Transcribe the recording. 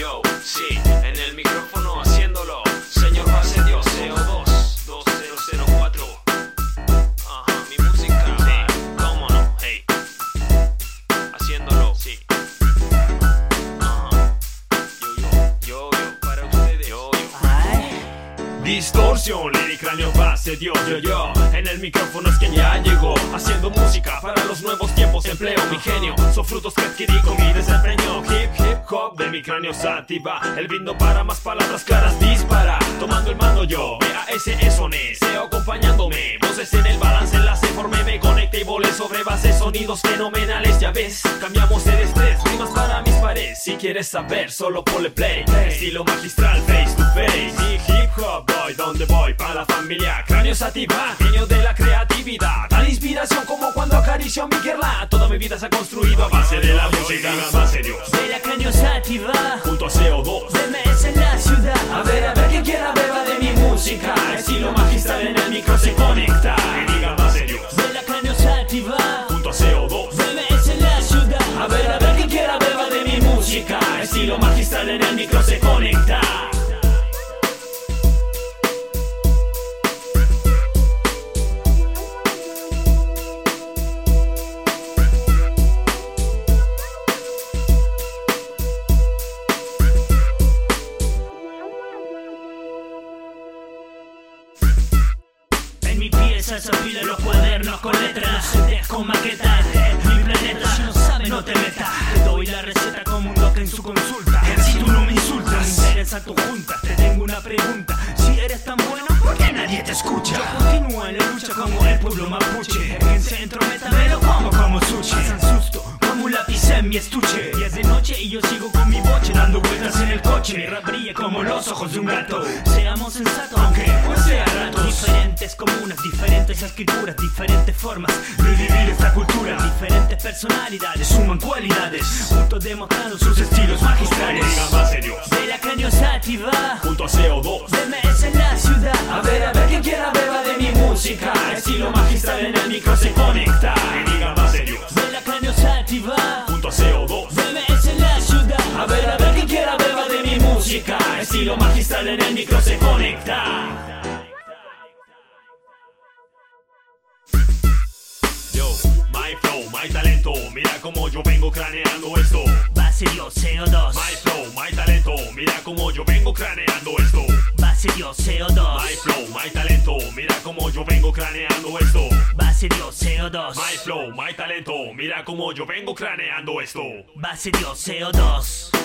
Yo, sí, en el micrófono haciéndolo. Señor base Dios, CO2 2004. Ajá, mi música. Sí, cómo no, hey. Haciéndolo, sí. Ajá. Yo, yo, yo, yo, para ustedes. Yo, yo. Distorsión, lírica, cráneo, base, Dios, yo, yo En el micrófono es quien ya llegó Haciendo música para los nuevos tiempos Empleo mi genio, son frutos que adquirí con mi desempeño Hip, hip, mi cráneo sativa. El vino para más palabras claras dispara. Tomando el mando yo, B-A-S, eso, SEO acompañándome Voces en el balance, enlace, formé, me conecté y volé sobre bases Sonidos fenomenales, ya ves. Cambiamos de estrés, quieres saber, solo ponle play. Estilo magistral, face to face. Y hip hop, voy donde voy Para la familia, cráneo sativa Genio de la creatividad. Tal inspiración como cuando acaricio a mi guerra. Toda mi vida se ha construido a base de la música base Dios De la cráneo sativa Junto a CO2 DMS en la ciudad. A ver, a ver, quien quiera beba de se conecta. En mi pieza se los cuadernos con letras con maquetas Te tengo una pregunta. Si eres tan bueno ¿por qué nadie te escucha? Yo continúo en la lucha como el pueblo mapuche. En centro metamelo como como sushi. Pasan susto como un lápiz en mi estuche. Y es de noche y yo sigo con mi boche Dando vueltas en el coche. Mi rap brilla como los ojos de un gato. Seamos sensatos aunque pues sea rato. Diferentes comunas, diferentes escrituras Diferentes formas de vivir esta cultura. Diferentes personalidades suman cualidades demostrando sus estilos magistrales. De la cráneo sativa Junto a CO2 DMS en la ciudad. A ver, a ver, quien quiera beba de mi música. Estilo magistral en el micro se conecta. Que diga base Dios De la cráneo sativa Junto a CO2 DMS en la ciudad. A ver, a ver, quien quiera beba de mi música. Estilo magistral en el micro se conecta my talento. Mira como yo vengo craneando esto. Base Dios CO2 My flow, my talento. Mira como yo vengo craneando esto. Base Dios CO2 My flow, my talento. Mira como yo vengo craneando esto. Base Dios CO2 My flow, my talento. Mira como yo vengo craneando esto. Base Dios CO2